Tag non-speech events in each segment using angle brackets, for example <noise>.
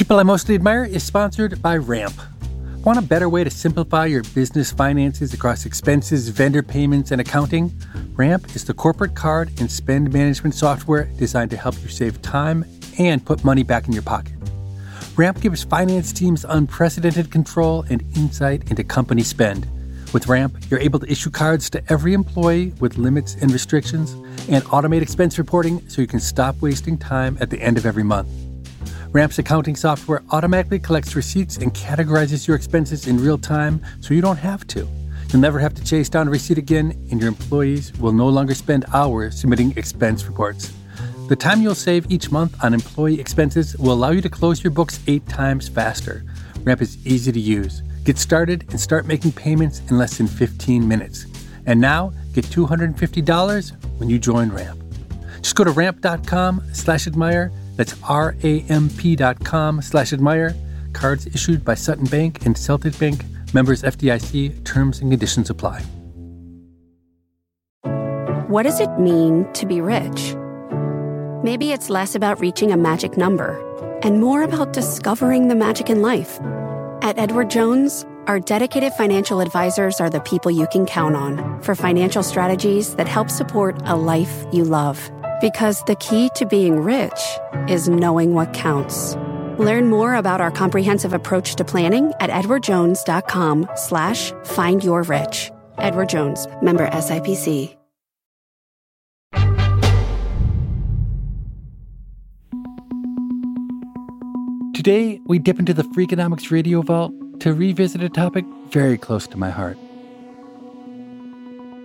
People I Mostly Admire is sponsored by Ramp. Want a better way to simplify your business finances across expenses, vendor payments, and accounting? Ramp is the corporate card and spend management software designed to help you save time and put money back in your pocket. Ramp gives finance teams unprecedented control and insight into company spend. With Ramp, you're able to issue cards to every employee with limits and restrictions and automate expense reporting so you can stop wasting time at the end of every month. Ramp's accounting software automatically collects receipts and categorizes your expenses in real time so you don't have to. You'll never have to chase down a receipt again, and your employees will no longer spend hours submitting expense reports. The time you'll save each month on employee expenses will allow you to close your books eight times faster. Ramp is easy to use. Get started and start making payments in less than 15 minutes. And now, get $250 when you join Ramp. Just go to ramp.com slash admire. That's R-A-M-P dot com slash admire. Cards issued by Sutton Bank and Celtic Bank. Members FDIC. Terms and conditions apply. What does it mean to be rich? Maybe it's less about reaching a magic number and more about discovering the magic in life. At Edward Jones, our dedicated financial advisors are the people you can count on for financial strategies that help support a life you love. Because the key to being rich is knowing what counts. Learn more about our comprehensive approach to planning at edwardjones.com slash find your rich. Edward Jones, member SIPC. Today, we dip into the Freakonomics Radio Vault to revisit a topic very close to my heart.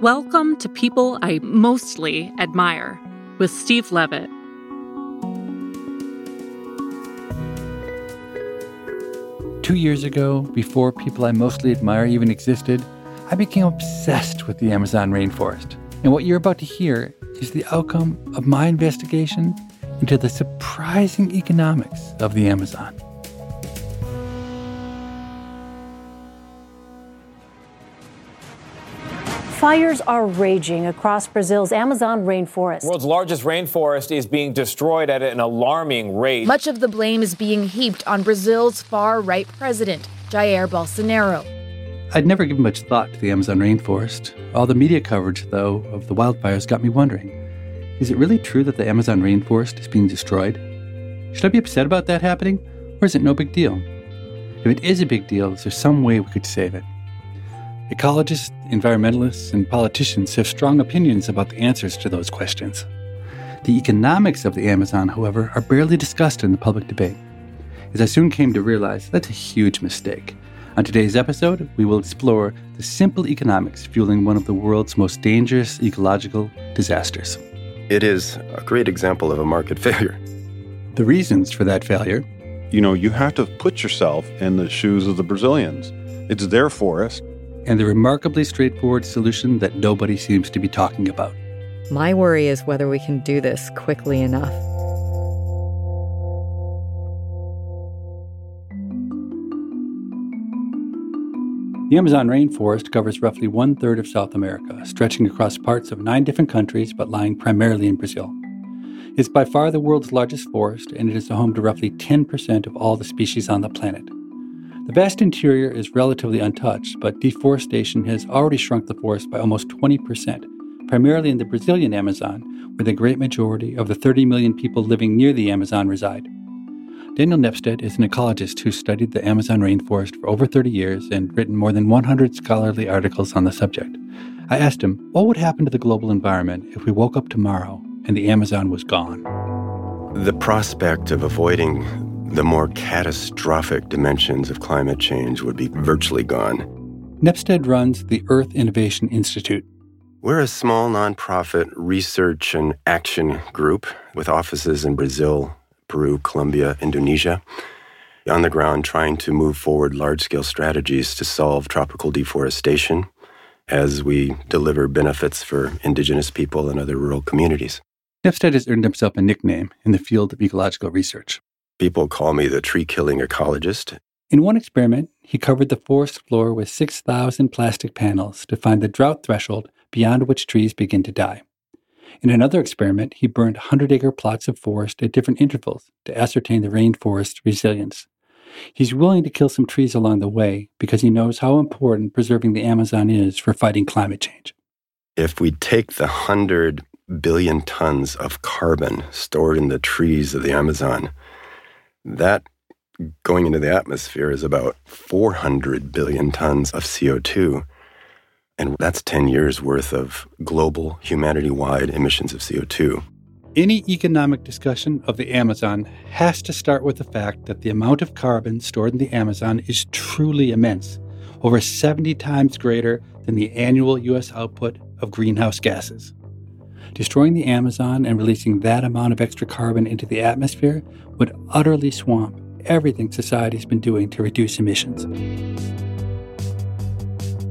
Welcome to People I Mostly Admire with Steve Levitt. Two years ago, before People I Mostly Admire even existed, I became obsessed with the Amazon rainforest. And what you're about to hear is the outcome of my investigation into the surprising economics of the Amazon. Fires are raging across Brazil's Amazon rainforest. The world's largest rainforest is being destroyed at an alarming rate. Much of the blame is being heaped on Brazil's far right president, Jair Bolsonaro. I'd never given much thought to the Amazon rainforest. All the media coverage, though, of the wildfires got me wondering is it really true that the Amazon rainforest is being destroyed? Should I be upset about that happening, or is it no big deal? If it is a big deal, is there some way we could save it? Ecologists, environmentalists, and politicians have strong opinions about the answers to those questions. The economics of the Amazon, however, are barely discussed in the public debate. As I soon came to realize, that's a huge mistake. On today's episode, we will explore the simple economics fueling one of the world's most dangerous ecological disasters. It is a great example of a market <laughs> failure. The reasons for that failure you know, you have to put yourself in the shoes of the Brazilians. It's their forest. And the remarkably straightforward solution that nobody seems to be talking about. My worry is whether we can do this quickly enough. The Amazon rainforest covers roughly one third of South America, stretching across parts of nine different countries but lying primarily in Brazil. It's by far the world's largest forest, and it is the home to roughly 10% of all the species on the planet. The vast interior is relatively untouched, but deforestation has already shrunk the forest by almost 20%, primarily in the Brazilian Amazon, where the great majority of the 30 million people living near the Amazon reside. Daniel Nepstad is an ecologist who studied the Amazon rainforest for over 30 years and written more than 100 scholarly articles on the subject. I asked him what would happen to the global environment if we woke up tomorrow and the Amazon was gone. The prospect of avoiding the more catastrophic dimensions of climate change would be virtually gone. Nepstad runs the Earth Innovation Institute. We're a small nonprofit research and action group with offices in Brazil, Peru, Colombia, Indonesia, on the ground trying to move forward large scale strategies to solve tropical deforestation as we deliver benefits for indigenous people and other rural communities. Nepstad has earned himself a nickname in the field of ecological research. People call me the tree killing ecologist. In one experiment, he covered the forest floor with 6,000 plastic panels to find the drought threshold beyond which trees begin to die. In another experiment, he burned 100 acre plots of forest at different intervals to ascertain the rainforest's resilience. He's willing to kill some trees along the way because he knows how important preserving the Amazon is for fighting climate change. If we take the 100 billion tons of carbon stored in the trees of the Amazon, that going into the atmosphere is about 400 billion tons of CO2. And that's 10 years worth of global humanity wide emissions of CO2. Any economic discussion of the Amazon has to start with the fact that the amount of carbon stored in the Amazon is truly immense, over 70 times greater than the annual U.S. output of greenhouse gases. Destroying the Amazon and releasing that amount of extra carbon into the atmosphere would utterly swamp everything society's been doing to reduce emissions.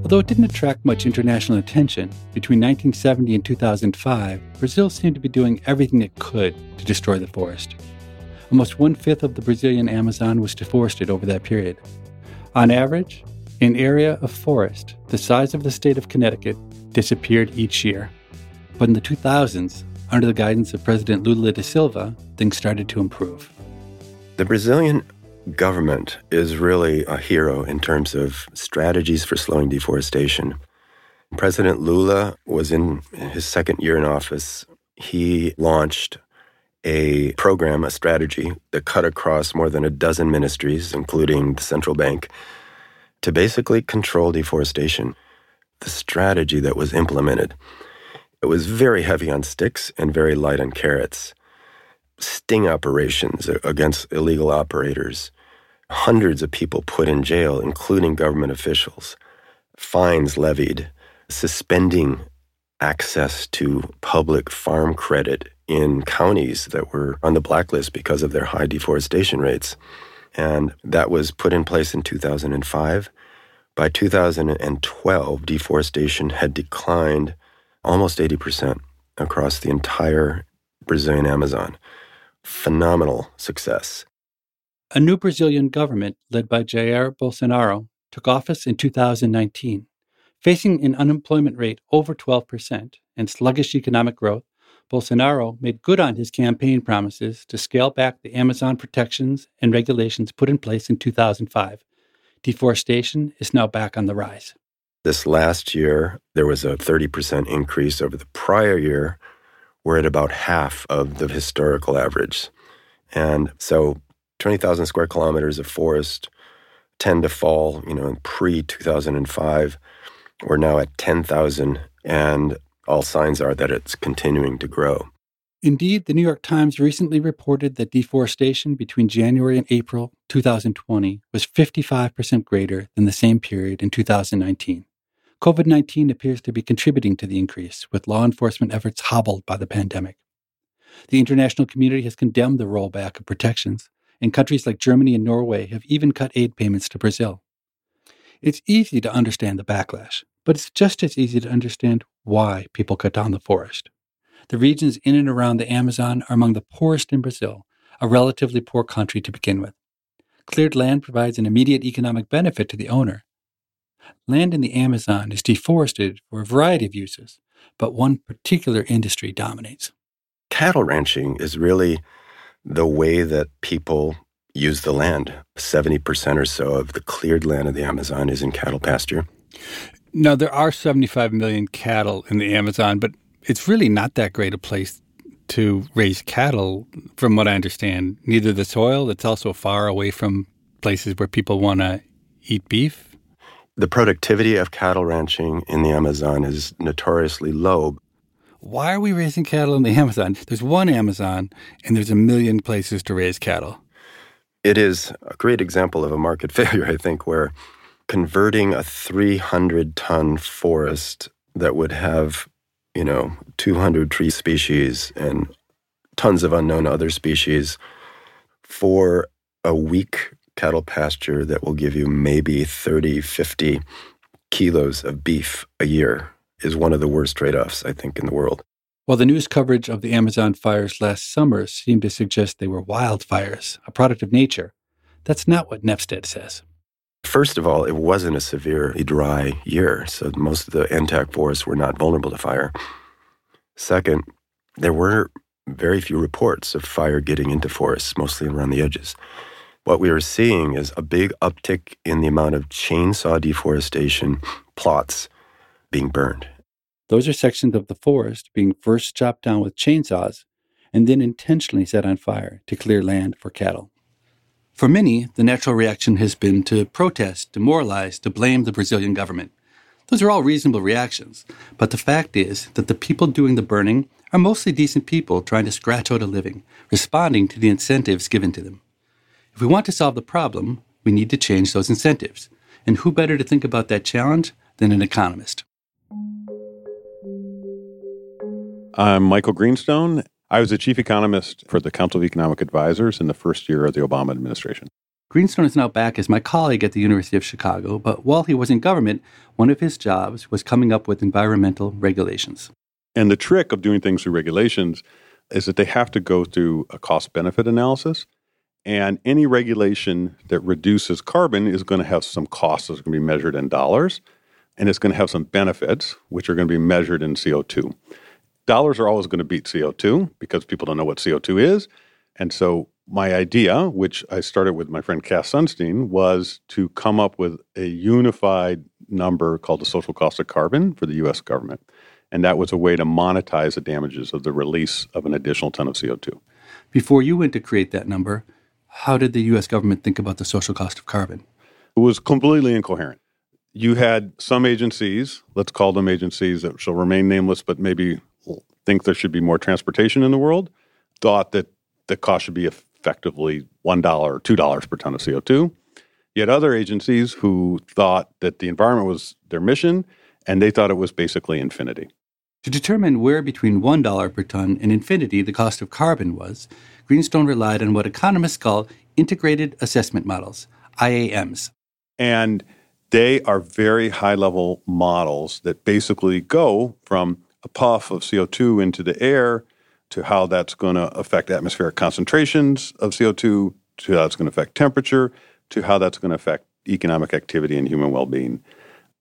Although it didn't attract much international attention, between 1970 and 2005, Brazil seemed to be doing everything it could to destroy the forest. Almost one fifth of the Brazilian Amazon was deforested over that period. On average, an area of forest the size of the state of Connecticut disappeared each year. But in the 2000s, under the guidance of President Lula da Silva, things started to improve. The Brazilian government is really a hero in terms of strategies for slowing deforestation. President Lula was in his second year in office. He launched a program, a strategy that cut across more than a dozen ministries, including the central bank, to basically control deforestation. The strategy that was implemented, it was very heavy on sticks and very light on carrots. Sting operations against illegal operators, hundreds of people put in jail, including government officials, fines levied, suspending access to public farm credit in counties that were on the blacklist because of their high deforestation rates. And that was put in place in 2005. By 2012, deforestation had declined almost 80% across the entire Brazilian Amazon. Phenomenal success. A new Brazilian government, led by Jair Bolsonaro, took office in 2019. Facing an unemployment rate over 12% and sluggish economic growth, Bolsonaro made good on his campaign promises to scale back the Amazon protections and regulations put in place in 2005. Deforestation is now back on the rise. This last year, there was a 30% increase over the prior year. We're at about half of the historical average. And so 20,000 square kilometers of forest tend to fall, you know, in pre 2005. We're now at 10,000, and all signs are that it's continuing to grow. Indeed, the New York Times recently reported that deforestation between January and April 2020 was 55% greater than the same period in 2019. COVID 19 appears to be contributing to the increase, with law enforcement efforts hobbled by the pandemic. The international community has condemned the rollback of protections, and countries like Germany and Norway have even cut aid payments to Brazil. It's easy to understand the backlash, but it's just as easy to understand why people cut down the forest. The regions in and around the Amazon are among the poorest in Brazil, a relatively poor country to begin with. Cleared land provides an immediate economic benefit to the owner. Land in the Amazon is deforested for a variety of uses, but one particular industry dominates. Cattle ranching is really the way that people use the land. 70% or so of the cleared land of the Amazon is in cattle pasture. Now, there are 75 million cattle in the Amazon, but it's really not that great a place to raise cattle, from what I understand. Neither the soil, it's also far away from places where people want to eat beef. The productivity of cattle ranching in the Amazon is notoriously low why are we raising cattle in the <laughs> Amazon? There's one Amazon and there's a million places to raise cattle. It is a great example of a market <laughs> failure, I think, where converting a 300 ton forest that would have, you know, 200 tree species and tons of unknown other species for a weak cattle pasture that will give you maybe 30, 50 kilos of beef a year is one of the worst trade offs, I think, in the world. While the news coverage of the Amazon fires last summer seemed to suggest they were wildfires, a product of nature, that's not what Nepstad says. First of all, it wasn't a severely dry year, so most of the intact forests were not vulnerable to fire. Second, there were very few reports of fire getting into forests, mostly around the edges. What we are seeing is a big uptick in the amount of chainsaw deforestation plots being burned. Those are sections of the forest being first chopped down with chainsaws and then intentionally set on fire to clear land for cattle. For many, the natural reaction has been to protest, demoralize, to blame the Brazilian government. Those are all reasonable reactions, but the fact is that the people doing the burning are mostly decent people trying to scratch out a living, responding to the incentives given to them. If we want to solve the problem, we need to change those incentives. And who better to think about that challenge than an economist? I'm Michael Greenstone. I was the chief economist for the Council of Economic Advisors in the first year of the Obama administration. Greenstone is now back as my colleague at the University of Chicago, but while he was in government, one of his jobs was coming up with environmental regulations. And the trick of doing things through regulations is that they have to go through a cost benefit analysis. And any regulation that reduces carbon is going to have some costs that's going to be measured in dollars, and it's going to have some benefits, which are going to be measured in CO2. Dollars are always going to beat CO2 because people don't know what CO2 is. And so, my idea, which I started with my friend Cass Sunstein, was to come up with a unified number called the social cost of carbon for the US government. And that was a way to monetize the damages of the release of an additional ton of CO2. Before you went to create that number, how did the US government think about the social cost of carbon? It was completely incoherent. You had some agencies, let's call them agencies that shall remain nameless, but maybe think there should be more transportation in the world, thought that the cost should be effectively $1 or $2 per ton of CO2. Yet other agencies who thought that the environment was their mission and they thought it was basically infinity. To determine where between $1 per ton and infinity the cost of carbon was, Greenstone relied on what economists call integrated assessment models, IAMs. And they are very high level models that basically go from a puff of CO2 into the air to how that's going to affect atmospheric concentrations of CO2, to how it's going to affect temperature, to how that's going to affect economic activity and human well being.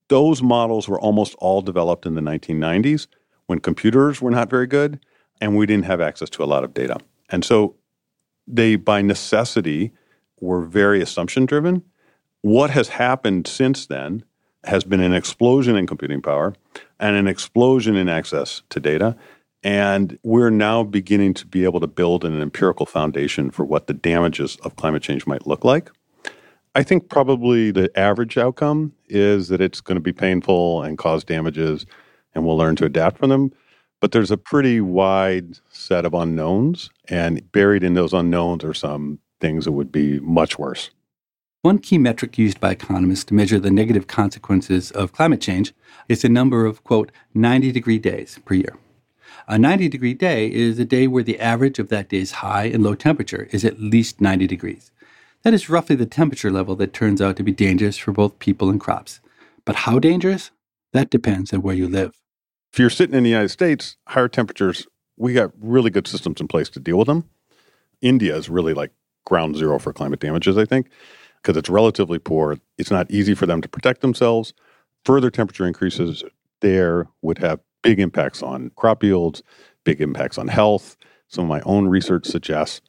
Those models were almost all developed in the 1990s when computers were not very good and we didn't have access to a lot of data. And so they, by necessity, were very assumption driven. What has happened since then has been an explosion in computing power and an explosion in access to data. And we're now beginning to be able to build an empirical foundation for what the damages of climate change might look like. I think probably the average outcome is that it's going to be painful and cause damages, and we'll learn to adapt from them. But there's a pretty wide set of unknowns, and buried in those unknowns are some things that would be much worse. One key metric used by economists to measure the negative consequences of climate change is the number of, quote, 90 degree days per year. A 90 degree day is a day where the average of that day's high and low temperature is at least 90 degrees. That is roughly the temperature level that turns out to be dangerous for both people and crops. But how dangerous? That depends on where you live. If you're sitting in the United States, higher temperatures, we got really good systems in place to deal with them. India is really like ground zero for climate damages, I think because it's relatively poor. It's not easy for them to protect themselves. Further temperature increases there would have big impacts on crop yields, big impacts on health. Some of my own research suggests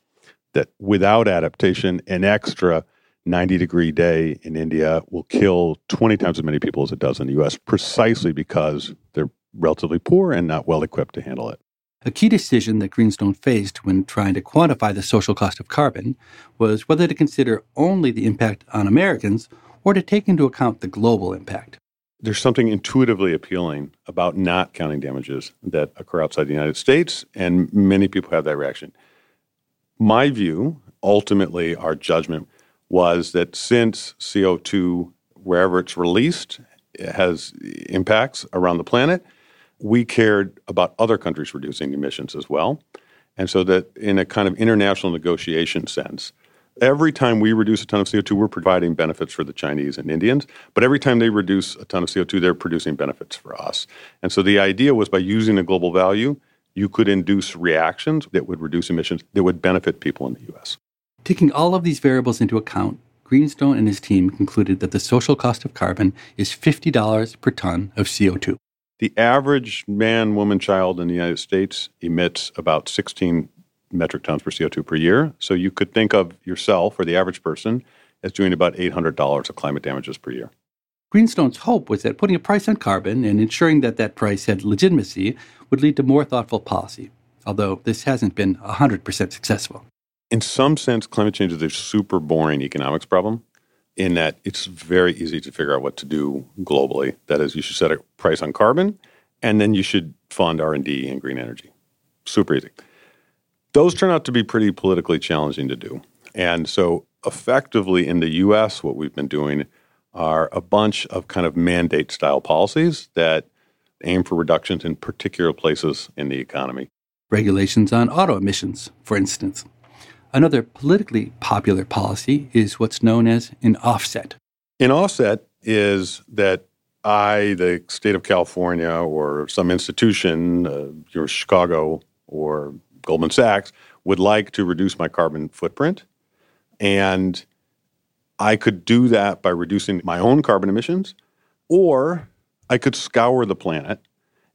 that without adaptation, an extra 90 degree day in India will kill 20 times as many people as it does in the US, precisely because they're relatively poor and not well equipped to handle it. A key decision that Greenstone faced when trying to quantify the social cost of carbon was whether to consider only the impact on Americans or to take into account the global impact. There's something intuitively appealing about not counting damages that occur outside the United States, and many people have that reaction. My view, ultimately, our judgment was that since CO2, wherever it's released, has impacts around the planet, we cared about other countries reducing emissions as well. And so that in a kind of international negotiation sense, every time we reduce a ton of CO2, we're providing benefits for the Chinese and Indians. But every time they reduce a ton of CO2, they're producing benefits for us. And so the idea was by using a global value, you could induce reactions that would reduce emissions that would benefit people in the US. Taking all of these variables into account, Greenstone and his team concluded that the social cost of carbon is $50 per ton of CO2. The average man, woman, child in the United States emits about 16 metric tons per CO2 per year. So you could think of yourself or the average person as doing about $800 of climate damages per year. Greenstone's hope was that putting a price on carbon and ensuring that that price had legitimacy would lead to more thoughtful policy, although this hasn't been 100% successful. In some sense, climate change is a super boring economics problem in that it's very easy to figure out what to do globally. That is, you should set a price on carbon, and then you should fund R&D in green energy. Super easy. Those turn out to be pretty politically challenging to do. And so effectively in the US, what we've been doing are a bunch of kind of mandate style policies that aim for reductions in particular places in the economy. Regulations on auto emissions, for instance. Another politically popular policy is what's known as an offset. An offset is that I, the state of California, or some institution, uh, your Chicago or Goldman Sachs, would like to reduce my carbon footprint. And I could do that by reducing my own carbon emissions, or I could scour the planet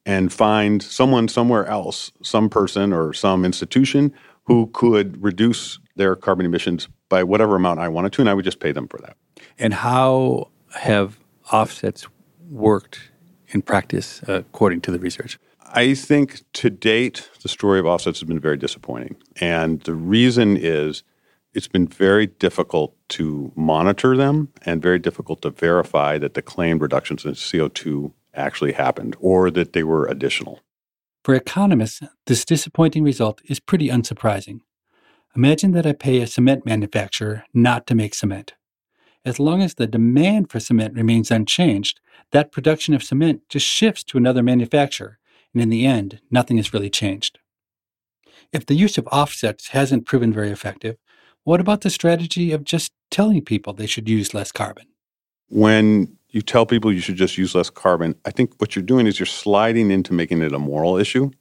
and find someone somewhere else, some person or some institution who could reduce their carbon emissions by whatever amount I wanted to, and I would just pay them for that. And how have offsets worked in practice uh, according to the research? I think to date, the story of offsets has been very disappointing. And the reason is it's been very difficult to monitor them and very difficult to verify that the claimed reductions in CO2 actually happened or that they were additional. For economists, this disappointing result is pretty unsurprising. Imagine that I pay a cement manufacturer not to make cement. As long as the demand for cement remains unchanged, that production of cement just shifts to another manufacturer, and in the end, nothing has really changed. If the use of offsets hasn't proven very effective, what about the strategy of just telling people they should use less carbon? When you tell people you should just use less carbon, I think what you're doing is you're sliding into making it a moral issue.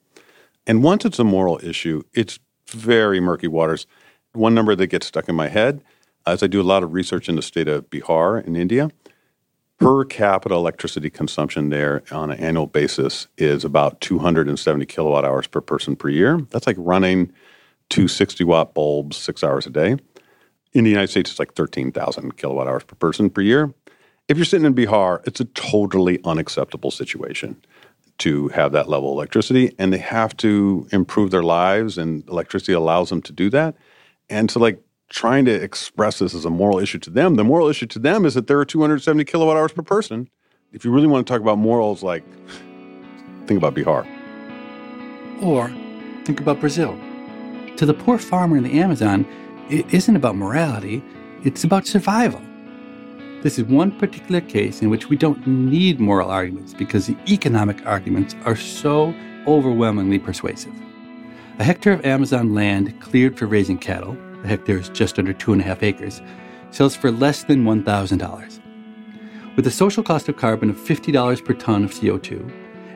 And once it's a moral issue, it's very murky waters. One number that gets stuck in my head, as I do a lot of research in the state of Bihar in India, per capita electricity consumption there on an annual basis is about 270 kilowatt hours per person per year. That's like running two 60 watt bulbs six hours a day. In the United States, it's like 13,000 kilowatt hours per person per year. If you're sitting in Bihar, it's a totally unacceptable situation to have that level of electricity, and they have to improve their lives, and electricity allows them to do that. And so, like, trying to express this as a moral issue to them, the moral issue to them is that there are 270 kilowatt hours per person. If you really want to talk about morals, like, think about Bihar. Or think about Brazil. To the poor farmer in the Amazon, it isn't about morality, it's about survival. This is one particular case in which we don't need moral arguments because the economic arguments are so overwhelmingly persuasive. A hectare of Amazon land cleared for raising cattle, a hectare is just under two and a half acres, sells for less than $1,000. With a social cost of carbon of $50 per ton of CO2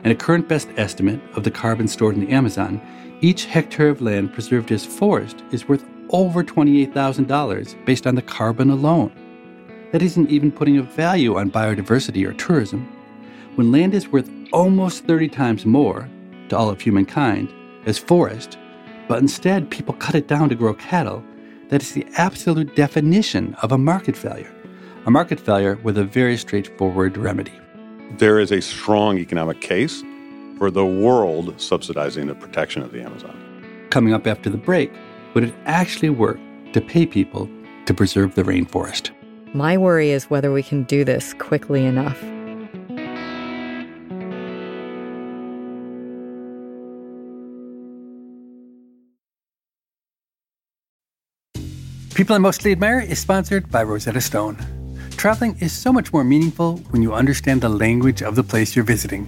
and a current best estimate of the carbon stored in the Amazon, each hectare of land preserved as forest is worth over $28,000 based on the carbon alone. That isn't even putting a value on biodiversity or tourism. When land is worth almost 30 times more to all of humankind as forest, but instead people cut it down to grow cattle, that is the absolute definition of a market failure. A market failure with a very straightforward remedy. There is a strong economic case for the world subsidizing the protection of the Amazon. Coming up after the break, would it actually work to pay people to preserve the rainforest? My worry is whether we can do this quickly enough. People I Mostly Admire is sponsored by Rosetta Stone. Traveling is so much more meaningful when you understand the language of the place you're visiting.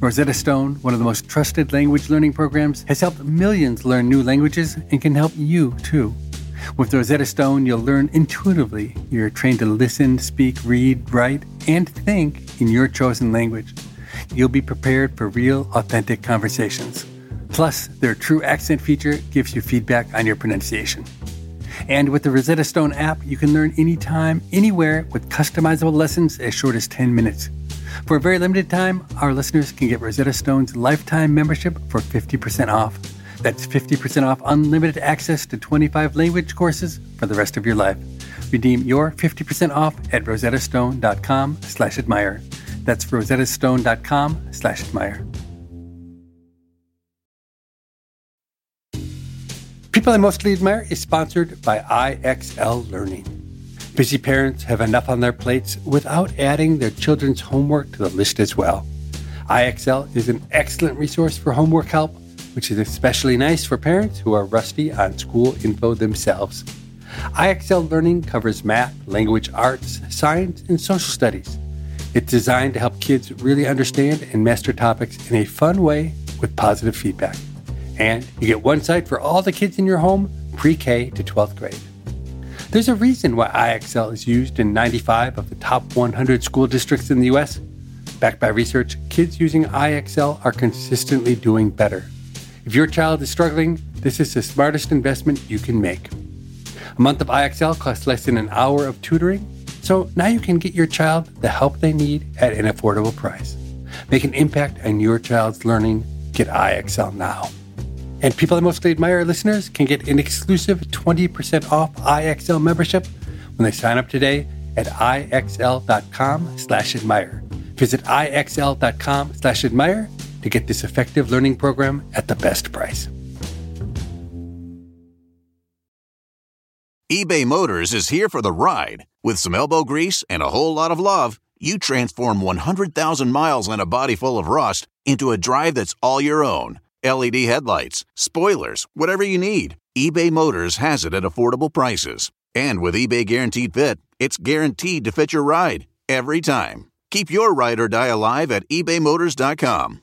Rosetta Stone, one of the most trusted language learning programs, has helped millions learn new languages and can help you too. With Rosetta Stone, you'll learn intuitively. You're trained to listen, speak, read, write, and think in your chosen language. You'll be prepared for real, authentic conversations. Plus, their true accent feature gives you feedback on your pronunciation. And with the Rosetta Stone app, you can learn anytime, anywhere with customizable lessons as short as 10 minutes. For a very limited time, our listeners can get Rosetta Stone's lifetime membership for 50% off. That's 50% off unlimited access to 25 language courses for the rest of your life. Redeem your 50% off at rosettastone.com slash admire. That's rosettastone.com slash admire. People I Mostly Admire is sponsored by IXL Learning. Busy parents have enough on their plates without adding their children's homework to the list as well. IXL is an excellent resource for homework help, which is especially nice for parents who are rusty on school info themselves. IXL Learning covers math, language arts, science, and social studies. It's designed to help kids really understand and master topics in a fun way with positive feedback. And you get one site for all the kids in your home, pre K to 12th grade. There's a reason why IXL is used in 95 of the top 100 school districts in the US. Backed by research, kids using IXL are consistently doing better. If your child is struggling, this is the smartest investment you can make. A month of IXL costs less than an hour of tutoring, so now you can get your child the help they need at an affordable price. Make an impact on your child's learning. Get IXL now. And people I mostly admire listeners can get an exclusive 20% off IXL membership when they sign up today at IXL.com slash admire. Visit IXL.com slash admire to get this effective learning program at the best price. eBay Motors is here for the ride. With some elbow grease and a whole lot of love, you transform 100,000 miles and a body full of rust into a drive that's all your own. LED headlights, spoilers, whatever you need, eBay Motors has it at affordable prices. And with eBay Guaranteed Fit, it's guaranteed to fit your ride every time. Keep your ride or die alive at ebaymotors.com.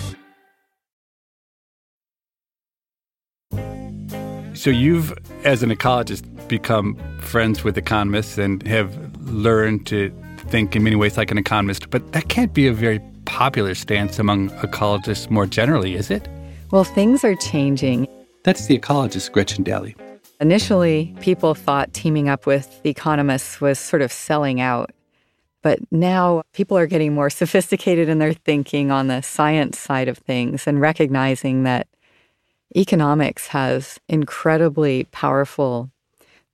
So you've, as an ecologist, become friends with economists and have learned to think in many ways like an economist, but that can't be a very popular stance among ecologists more generally, is it? Well, things are changing. That's the ecologist, Gretchen Daily. Initially, people thought teaming up with economists was sort of selling out. But now people are getting more <laughs> sophisticated in their thinking on the science side of things and recognizing that economics has incredibly powerful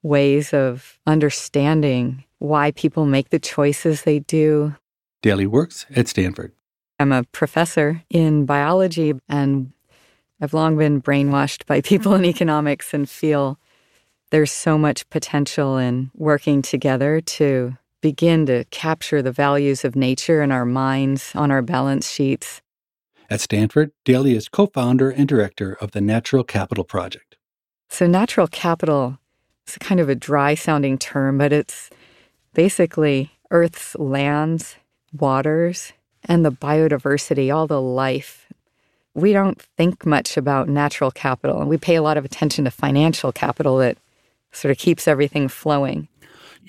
ways of understanding why people make the choices they do. Daily works at Stanford. I'm a professor in biology, and I've long been brainwashed by people in economics and feel there's so much potential in working together to begin to capture the values of nature in our minds on our balance sheets at Stanford, Daily is co founder and director of the Natural Capital Project. So, natural capital is kind of a dry sounding term, but it's basically Earth's lands, waters, and the biodiversity, all the life. We don't think much about natural capital, and we pay a lot of attention to financial capital that sort of keeps everything flowing.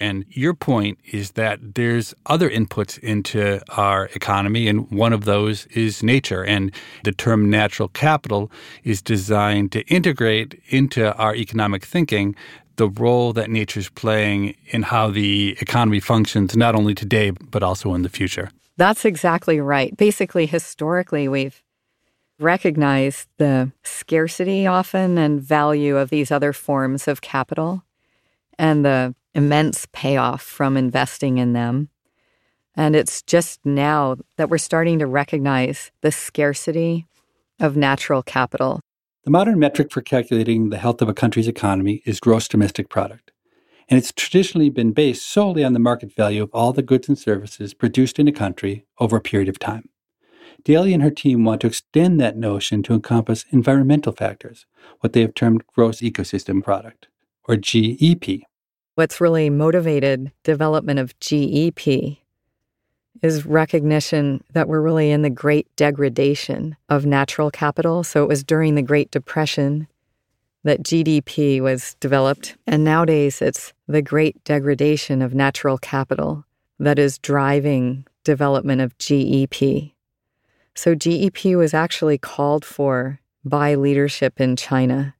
And your point is that there's other inputs into our economy, and one of those is nature. And the term natural capital is designed to integrate into our economic thinking the role that nature's playing in how the economy functions, not only today, but also in the future. That's exactly right. Basically, historically, we've recognized the scarcity often and value of these other forms of capital and the immense payoff from investing in them. And it's just now that we're starting to recognize the scarcity of natural capital. The modern metric for calculating the health of a country's economy is gross domestic product. And it's traditionally been based solely on the market value of all the goods and services produced in a country over a period of time. Daily and her team want to extend that notion to encompass environmental factors, what they have termed gross ecosystem product, or GEP. What's really motivated development of GEP is recognition that we're really in the great degradation of natural capital. So it was during the Great Depression that GDP was developed. And nowadays, it's the great degradation of natural capital that is driving development of GEP. So GEP was actually called for by leadership in China,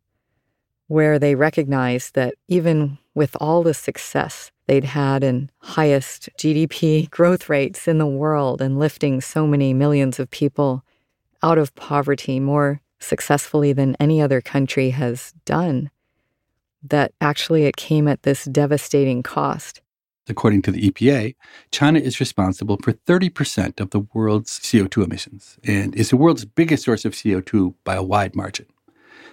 where they recognized that even with all the success they'd had and highest GDP growth rates in the world and lifting so many millions of people out of poverty more successfully than any other country has done, that actually it came at this devastating cost. According to the EPA, China is responsible for 30% of the world's CO2 emissions and is the world's biggest source of CO2 by a wide margin.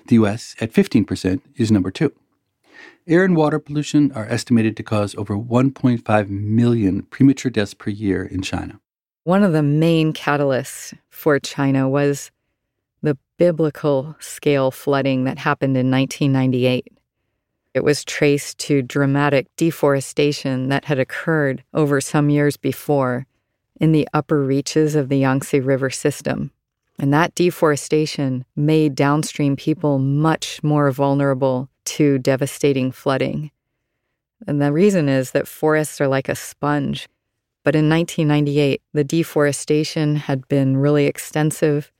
The US, at 15%, is number two. Air and water pollution are estimated to cause over 1.5 million premature deaths per year in China. One of the main catalysts for China was the biblical scale flooding that happened in 1998. It was traced to dramatic deforestation that had occurred over some years before in the upper reaches of the Yangtze River system. And that deforestation made downstream people much more vulnerable to devastating flooding. And the reason is that forests are like a sponge. But in 1998, the deforestation had been really extensive.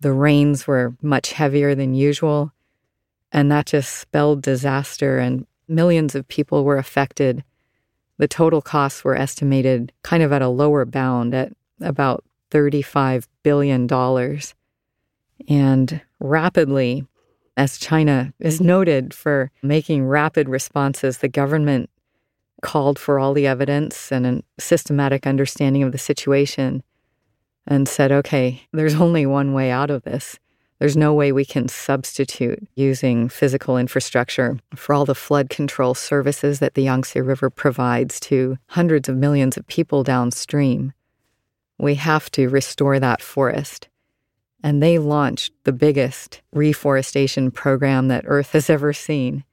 The rains were much heavier than usual. And that just spelled disaster, and millions of people were affected. The total costs were estimated kind of at a lower bound at about $35 billion. And rapidly, as China is noted for making rapid responses, the government called for all the evidence and a systematic understanding of the situation and said, okay, there's only one way out of this. There's no way we can substitute using physical infrastructure for all the flood control services that the Yangtze River provides to hundreds of millions of people downstream. We have to restore that forest. And they launched the biggest reforestation program that Earth has ever seen,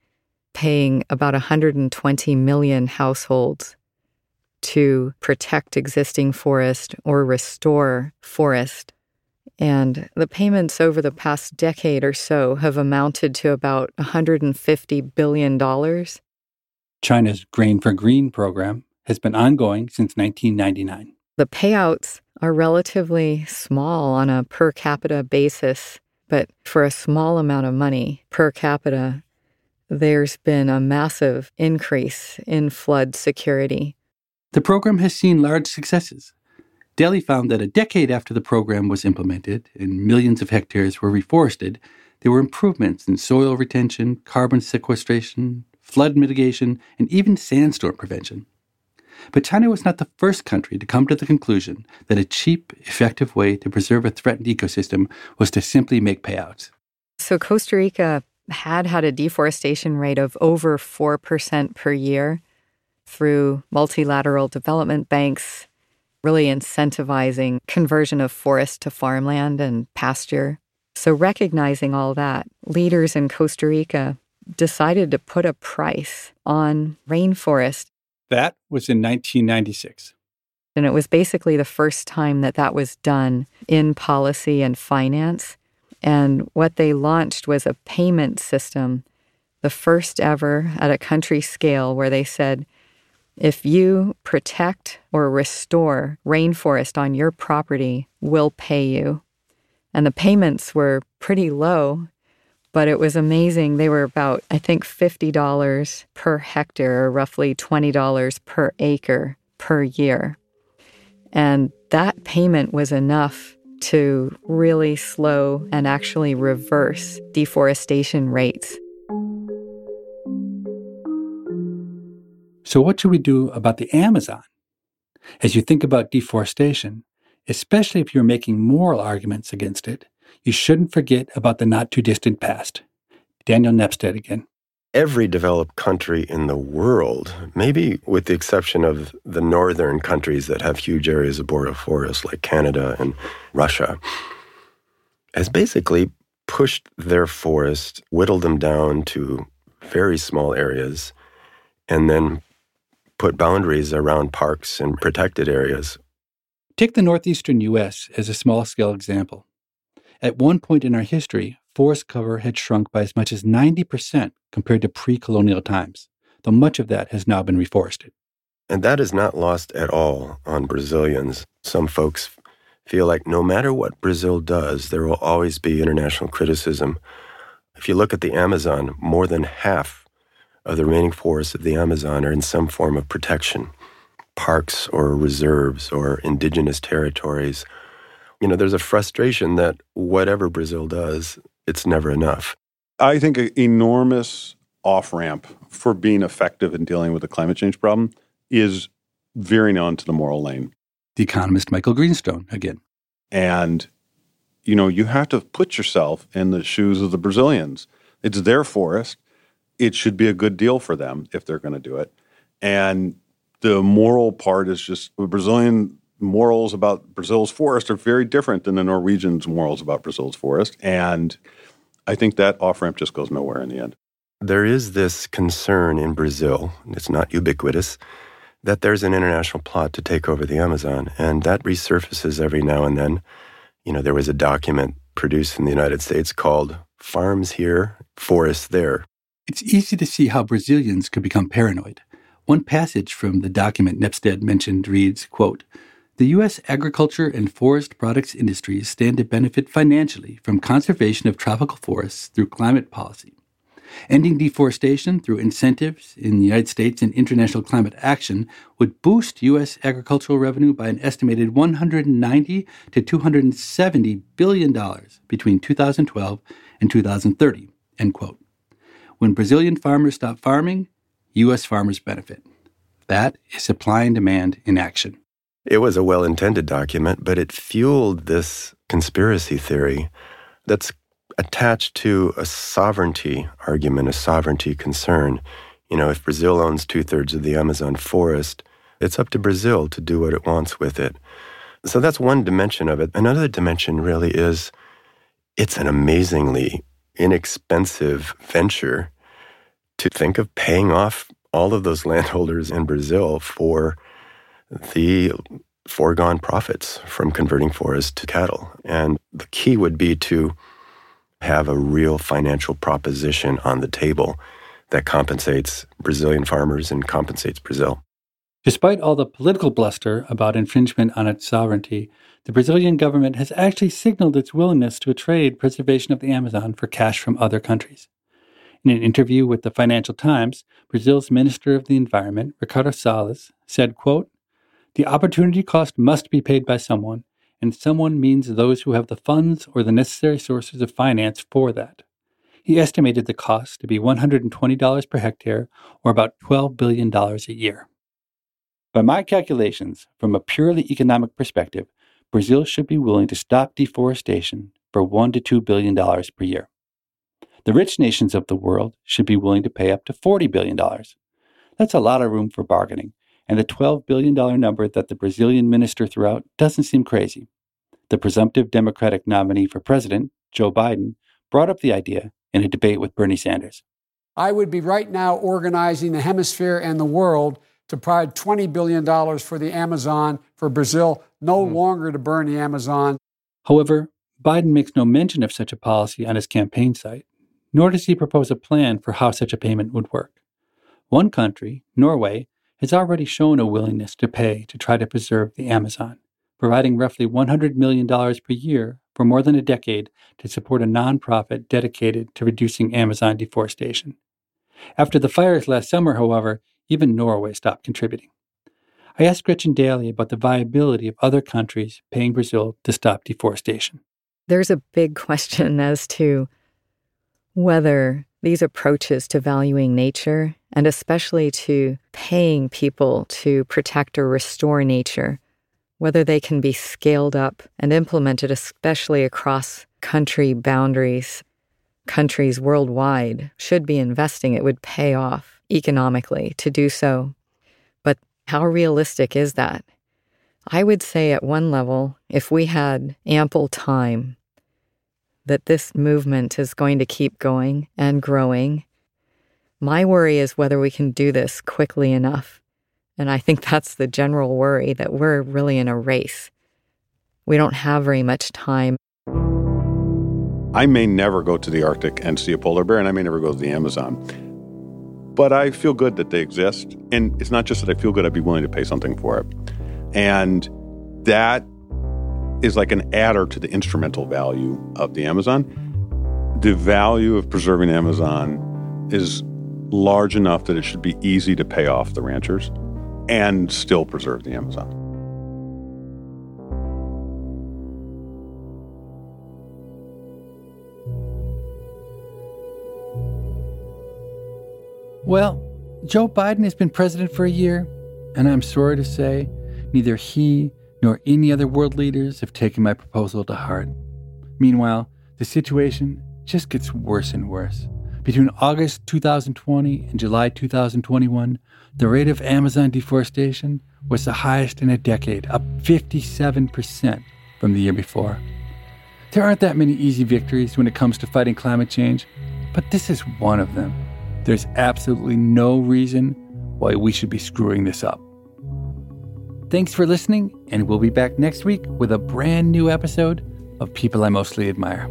paying about 120 million households to protect existing forest or restore forest. And the payments over the past decade or so have amounted to about $150 billion. China's Grain for Green program has been ongoing since 1999. The payouts are relatively small on a per capita basis, but for a small amount of money per capita, there's been a massive increase in flood security. The program has seen large successes. Daily found that a decade after the program was implemented and millions of hectares were reforested, there were improvements in soil retention, carbon sequestration, flood mitigation, and even sandstorm prevention. But China was not the first country to come to the conclusion that a cheap, effective way to preserve a threatened ecosystem was to simply make payouts. So Costa Rica had had a deforestation rate of over 4% per year through multilateral development banks, really incentivizing conversion of forest to farmland and pasture. So, recognizing all that, leaders in Costa Rica decided to put a price on rainforest that was in 1996. And it was basically the first time that that was done in policy and finance. And what they launched was a payment system, the first ever at a country scale, where they said, if you protect or restore rainforest on your property, we'll pay you. And the payments were pretty low but it was amazing. They were about, I think, $50 per hectare, or roughly $20 per acre per year. And that payment was enough to really slow and actually reverse deforestation rates. So, what should we do about the Amazon? As you think about deforestation, especially if you're making moral arguments against it, you shouldn't forget about the not too distant past. Daniel Nepstad again. Every developed country in the world, maybe with the exception of the northern countries that have huge areas of boreal forest like Canada and Russia, has basically pushed their forest, whittled them down to very small areas, and then put boundaries around parks and protected areas. Take the northeastern U.S. as a small scale example. At one point in our history, forest cover had shrunk by as much as 90% compared to pre colonial times, though much of that has now been reforested. And that is not lost at all on Brazilians. Some folks feel like no matter what Brazil does, there will always be international criticism. If you look at the Amazon, more than half of the remaining forests of the Amazon are in some form of protection parks or reserves or indigenous territories. You know, there's a frustration that whatever Brazil does, it's never enough. I think an enormous off ramp for being effective in dealing with the climate change problem is veering onto the moral lane. The economist Michael Greenstone again. And, you know, you have to put yourself in the shoes of the Brazilians. It's their forest. It should be a good deal for them if they're going to do it. And the moral part is just the Brazilian morals about Brazil's forest are very different than the Norwegians' morals about Brazil's forest. And I think that off ramp just goes nowhere in the end. There is this concern in Brazil, it's not ubiquitous, that there's an international plot to take over the Amazon, and that resurfaces every now and then. You know, there was a document produced in the United States called Farms Here, Forests There. It's easy to see how Brazilians could become paranoid. One passage from the document Nepstad mentioned reads, quote, the U.S. agriculture and forest products industries stand to benefit financially from conservation of tropical forests through climate policy. Ending deforestation through incentives in the United States and international climate action would boost U.S. agricultural revenue by an estimated 190 to 270 billion dollars between 2012 and 2030. End quote. When Brazilian farmers stop farming, U.S. farmers benefit. That is supply and demand in action. It was a well intended document, but it fueled this conspiracy theory that's attached to a sovereignty argument, a sovereignty concern. You know, if Brazil owns two thirds of the Amazon forest, it's up to Brazil to do what it wants with it. So that's one dimension of it. Another dimension really is it's an amazingly inexpensive venture to think of paying off all of those <laughs> landholders in Brazil for the foregone profits from converting forests to cattle. And the key would be to have a real financial proposition on the table that compensates Brazilian farmers and compensates Brazil. Despite all the political bluster about infringement on its sovereignty, the Brazilian government has actually signaled its willingness to trade preservation of the Amazon for cash from other countries. In an interview with the Financial Times, Brazil's Minister of the Environment, Ricardo Salles, said, quote, The opportunity cost must be paid by someone, and someone means those who have the funds or the necessary sources of finance for that. He estimated the cost to be $120 per hectare, or about $12 billion a year. By my calculations, from a purely economic perspective, Brazil should be willing to stop deforestation for one to two billion dollars per year. The rich nations of the world should be willing to pay up to $40 billion. That's a lot of room for bargaining, and the $12 billion number that the Brazilian minister threw out doesn't seem crazy. The presumptive Democratic nominee for president, Joe Biden, brought up the idea in a debate with Bernie Sanders. I would be right now organizing the hemisphere and the world to provide $20 billion for the Amazon, for Brazil no mm. longer to burn the Amazon. However, Biden makes no mention of such a policy on his campaign site, nor does he propose a plan for how such a payment would work. One country, Norway, has already shown a willingness to pay to try to preserve the Amazon, providing roughly $100 million per year for more than a decade to support a nonprofit dedicated to reducing Amazon deforestation. After the fires last summer, however, even Norway stopped contributing. I asked Gretchen Daily about the viability of other countries paying Brazil to stop deforestation. There's a big question as to whether these approaches to valuing nature, and especially to paying people to protect or restore nature, whether they can be scaled up and implemented, especially across country boundaries, countries worldwide should be investing, it would pay off economically to do so. But how realistic is that? I would say, at one level, if we had ample time that this movement is going to keep going and growing. My worry is whether we can do this quickly enough. And I think that's the general worry that we're really in a race. We don't have very much time. I may never go to the Arctic and see a polar bear, and I may never go to the Amazon. But I feel good that they exist. And it's not just that I feel good, I'd be willing to pay something for it. And that is like an adder to the instrumental value of the Amazon. The value of preserving Amazon is large enough that it should be easy to pay off the ranchers and still preserve the Amazon. Well, Joe Biden has been president for a year, and I'm sorry to say, neither he nor any other world leaders have taken my proposal to heart. Meanwhile, the situation just gets worse and worse. Between August 2020 and July 2021, the rate of Amazon deforestation was the highest in a decade, up 57% from the year before. There aren't that many easy victories when it comes to fighting climate change, but this is one of them. There's absolutely no reason why we should be screwing this up. Thanks for listening, and we'll be back next week with a brand new episode of People I Mostly Admire.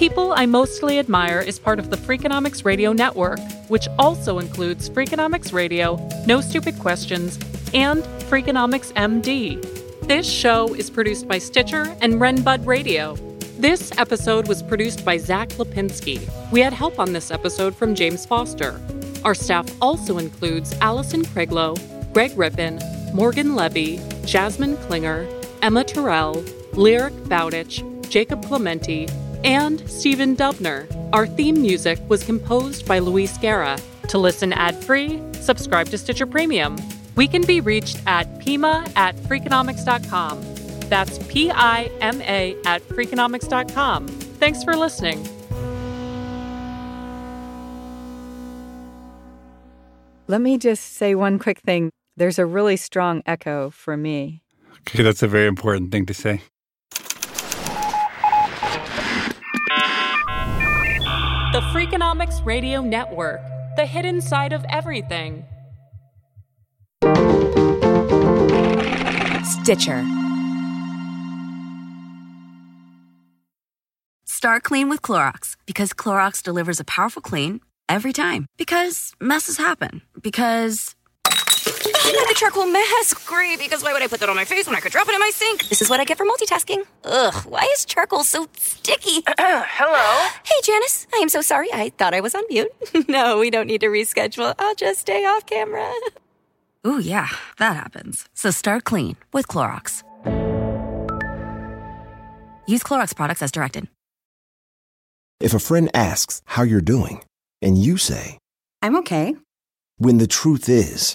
People I Mostly Admire is part of the Freakonomics Radio Network, which also includes Freakonomics Radio, No Stupid Questions, and Freakonomics MD. This show is produced by Stitcher and Renbud Radio. This episode was produced by Zach Lipinski. We had help on this episode from James Foster. Our staff also includes Allison Craiglow, Greg Rippin, Morgan Levy, Jasmine Klinger, Emma Terrell, Lyric Bowditch, Jacob Clementi, and Stephen Dubner. Our theme music was composed by Luis Guerra. To listen ad-free, subscribe to Stitcher Premium. We can be reached at pima at freakonomics.com. That's P-I-M-A at freakonomics.com. Thanks for listening. Let me just say one quick thing. There's a really strong echo for me. Okay, that's a very important thing to say. The Freakonomics Radio Network, the hidden side of everything. Stitcher. Start clean with Clorox because Clorox delivers a powerful clean every time. Because messes happen. Because. I got the charcoal mask. Great, because why would I put that on my face when I could drop it in my sink? This is what I get for multitasking. Ugh, why is charcoal so sticky? <clears throat> Hello? Hey, Janice. I am so sorry. I thought I was on mute. <laughs> no, we don't need to reschedule. I'll just stay off camera. <laughs> Ooh, yeah, that happens. So start clean with Clorox. Use Clorox products as directed. If a friend asks how you're doing, and you say, I'm okay. when the truth is,